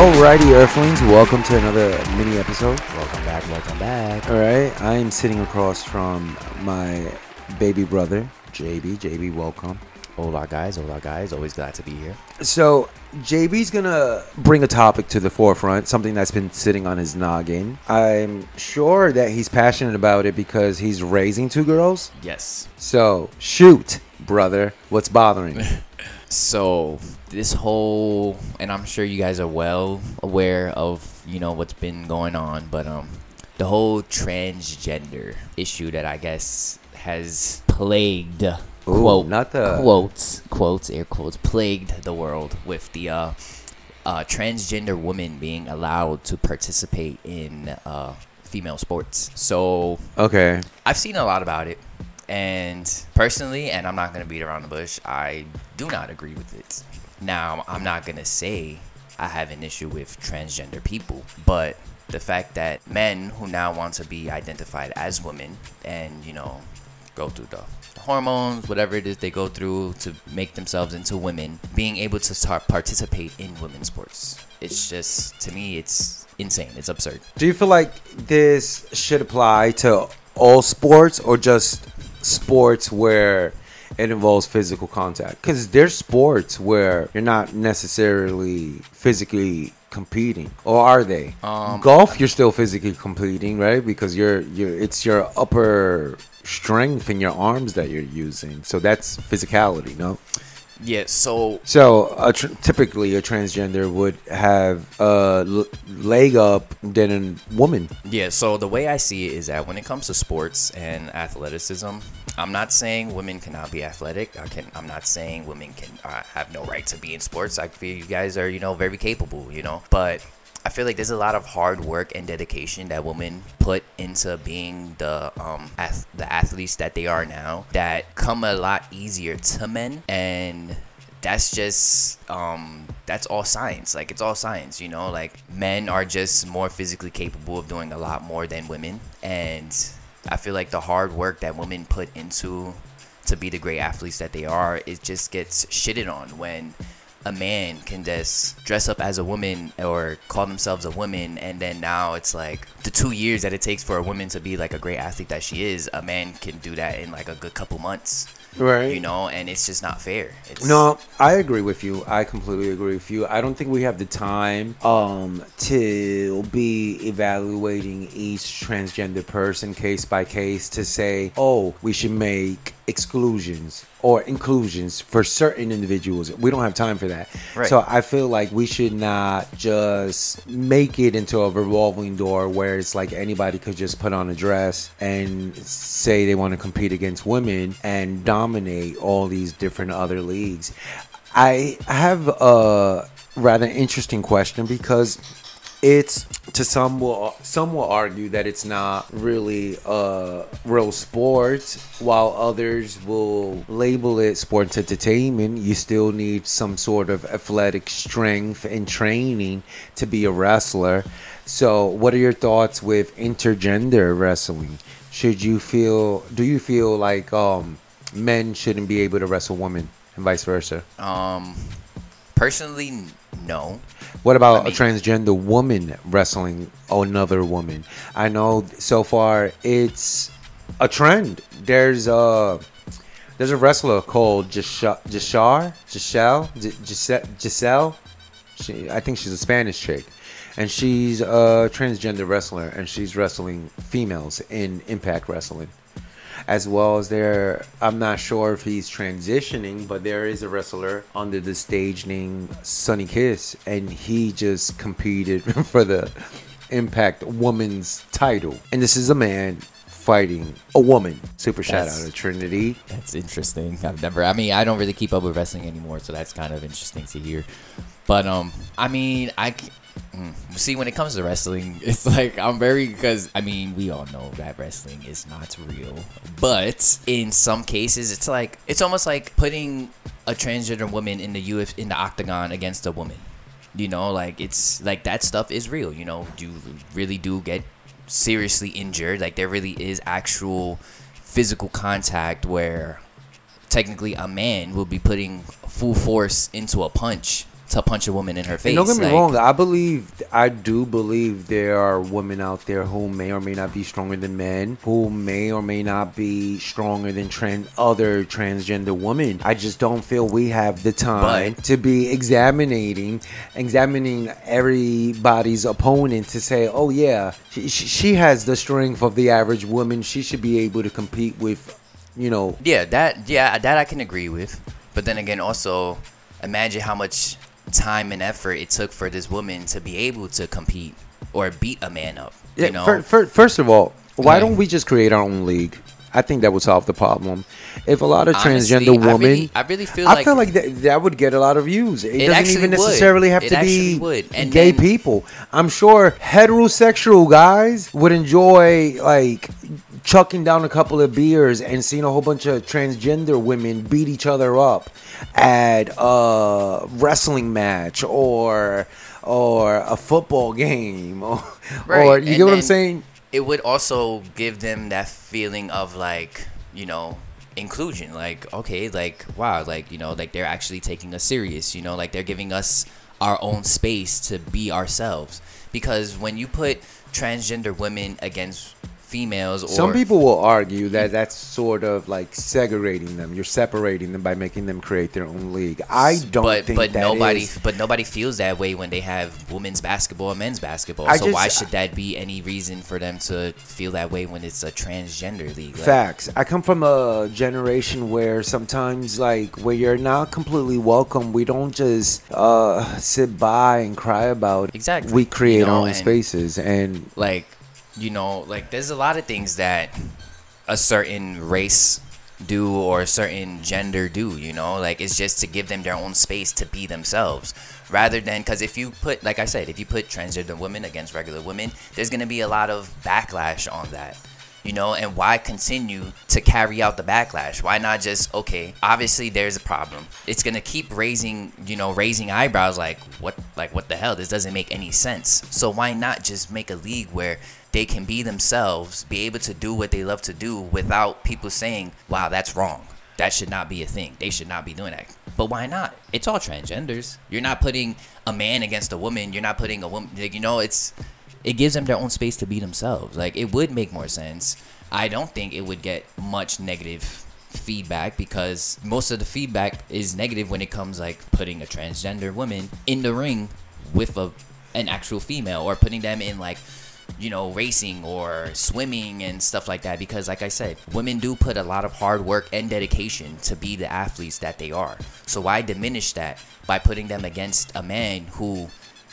Alrighty, Earthlings, welcome to another mini episode. Welcome back, welcome back. Alright, I am sitting across from my baby brother, JB. JB, welcome. Hola guys, hola guys, always glad to be here. So, JB's gonna bring a topic to the forefront, something that's been sitting on his noggin. I'm sure that he's passionate about it because he's raising two girls. Yes. So, shoot, brother, what's bothering you? So this whole and I'm sure you guys are well aware of, you know, what's been going on, but um the whole transgender issue that I guess has plagued quote not the- quotes quotes air quotes plagued the world with the uh uh, transgender women being allowed to participate in uh, female sports. So Okay. I've seen a lot about it, and personally, and I'm not gonna beat around the bush. I do not agree with it. Now, I'm not gonna say I have an issue with transgender people, but the fact that men who now want to be identified as women and you know go through the hormones, whatever it is they go through to make themselves into women, being able to start participate in women's sports. It's just to me, it's insane. It's absurd. Do you feel like this should apply to all sports or just sports where it involves physical contact? Because there's sports where you're not necessarily physically competing, or are they? Um, Golf, you're still physically competing, right? Because you're you're it's your upper strength in your arms that you're using, so that's physicality, no? Yeah. So So, a tr- typically, a transgender would have a l- leg up than a woman. Yeah, so the way I see it is that when it comes to sports and athleticism, I'm not saying women cannot be athletic. I can. I'm not saying women can uh, have no right to be in sports. I feel you guys are, you know, very capable, you know. But feel like there's a lot of hard work and dedication that women put into being the um ath- the athletes that they are now that come a lot easier to men. And that's just um that's all science. Like it's all science you know? Like men are just more physically capable of doing a lot more than women. And i feel like the hard work that women put into to be the great athletes that they are it just gets shitted on when a man can just dress up as a woman or call themselves a woman and then now it's like the two years that it takes for a woman to be like a great athlete that she is a man can do that in like a good couple months Right. you know and it's just not fair it's, No, I agree with you. I completely agree with you. I don't think we have the time um to be evaluating each transgender person case by case to say, "Oh, we should make exclusions or inclusions for certain individuals." We don't have time for that. Right. So I feel like we should not just make it into a revolving door where it's like anybody could just put on a dress and say they want to compete against women and dominate all these different other leagues. I have a rather interesting question because it's to some will some will argue that it's not really a real sport. While others will label it sports entertainment you still need some sort of athletic strength and training to be a wrestler. So what are your thoughts with intergender wrestling? Should you feel do you feel like um men shouldn't be able to wrestle women and vice versa? Um personally no What about I mean- a transgender woman wrestling another woman? I know so far it's a trend. There's a there's a wrestler called Jashar, Jashar, Giselle, Giselle, Giselle. She, I think she's a Spanish chick, and she's a transgender wrestler, and she's wrestling females in Impact Wrestling as well as there I'm not sure if he's transitioning, but there is a wrestler under the stage named Sonny Kiss and he just competed for the Impact Women's title. And this is a man fighting a woman. Super shout That's- out to Trinity. That's interesting. I've never. I mean, I don't really keep up with wrestling anymore, so that's kind of interesting to hear. But um, I mean, I mm, see when it comes to wrestling, it's like I'm very because I mean we all know that wrestling is not real, but in some cases it's like it's almost like putting a transgender woman in the UF in the octagon against a woman. You know, like it's like that stuff is real. You know, you really do get seriously injured. Like there really is actual physical contact where technically a man will be putting full force into a punch to punch a woman in her face. And don't get me Like, wrong. I believe, I do believe there are women out there who may or may not be stronger than men, who may or may not be stronger than trans other transgender women. I just don't feel we have the time But- to be examining, examining everybody's opponent to say, oh yeah, she, she she has the strength of the average woman. She should be able to compete with, you know, Yeah, that yeah, that I can agree with. But then again, also imagine how much time and effort it took for this woman to be able to compete or beat a man up. Yeah, you know, fir- fir- first of all, why Okay. don't we just create our own league? I think that would solve the problem. If a lot of Honestly, transgender I women, really- I really feel I like- feel like that, that would get a lot of views. It, doesn't actually even would. necessarily have It to be would. And gay then- people. I'm sure heterosexual guys would enjoy like chucking down a couple of beers and seeing a whole bunch of transgender women beat each other up at a wrestling match or or a football game. Or, Right, or you and get what I'm saying? it would also give them that feeling of like you know inclusion. Like okay like wow like you know like they're actually taking us serious you know like they're giving us our own space to be ourselves. Because when you put transgender women against females or Some people will argue that that's sort of like segregating them. You're separating them by making them create their own league. I don't but think but that nobody is- but nobody feels that way when they have women's basketball and men's basketball. I so just- why should that be any reason for them to feel that way when it's a transgender league? Like, Facts. I come from a generation where sometimes, like, where you're not completely welcome, we don't just uh, sit by and cry about. Exactly. We create You know, our own and- spaces, and like you know like there's a lot of things that a certain race do or a certain gender do you know? Like it's just to give them their own space to be themselves rather than because if you put like i said if you put transgender women against regular women there's going to be a lot of backlash on that you know and why continue to carry out the backlash? Why not just okay obviously there's a problem. It's gonna keep raising you know raising eyebrows like what like what the hell? This doesn't make any sense. So why not just make a league where they can be themselves be able to do what they love to do without people saying wow that's wrong. That should not be a thing. They should not be doing that. But why not? It's all transgenders. You're not putting a man against a woman. You're not putting a woman you know it's it gives them their own space to be themselves. Like it would make more sense. I don't think it would get much negative feedback because most of the feedback is negative when it comes like putting a transgender woman in the ring with a an actual female or putting them in like you know racing or swimming and stuff like that because like I said women do put a lot of hard work and dedication to be the athletes that they are. So why diminish that by putting them against a man who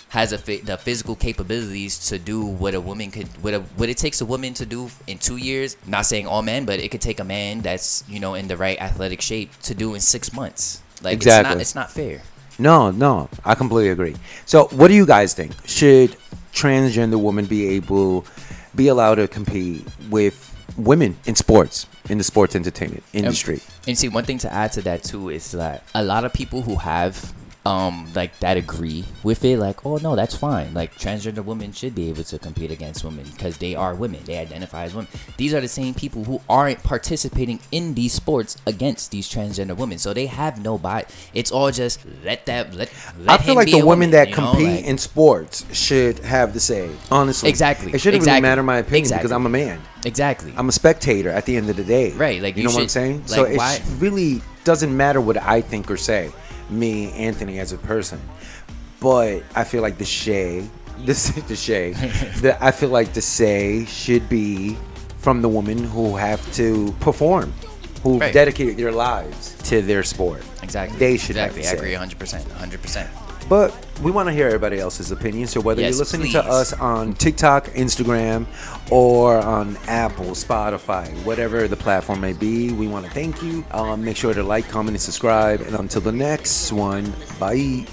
has a fi- the physical capabilities to do what a woman could what a, what it takes a woman to do in two years. Not saying all men, but it could take a man that's you know in the right athletic shape to do in six months. Like it's Exactly. not it's not fair. no, no, I completely agree. So, what do you guys think? Should transgender women be able, be allowed to compete with women in sports, in the sports entertainment industry? And see, one thing to add to that too is that a lot of people who have um like that agree with it like oh no that's fine like transgender women should be able to compete against women because they are women they identify as women these are the same people who aren't participating in these sports against these transgender women so they have no bias it's all just let that let, let I feel like the women woman, that you know, compete like- in sports should have the say. Honestly, Exactly, It shouldn't exactly, really matter my opinion exactly. because I'm a man. exactly I'm a spectator at the end of the day. Right, like, you, you know what I'm should- saying. so it why- really doesn't matter what I think or say, me Anthony as a person. But I feel like the Shay, this the Shay, the I feel like the say should be from the women who have to perform, who've Right. dedicated their lives to their sport. exactly They should exactly i agree 100% 100% But we want to hear everybody else's opinion. So whether Yes, you're listening to us on TikTok, Instagram, or on Apple, Spotify, whatever the platform may be, we want to thank you. Um, make sure to like, comment, and subscribe. And until the next one, bye.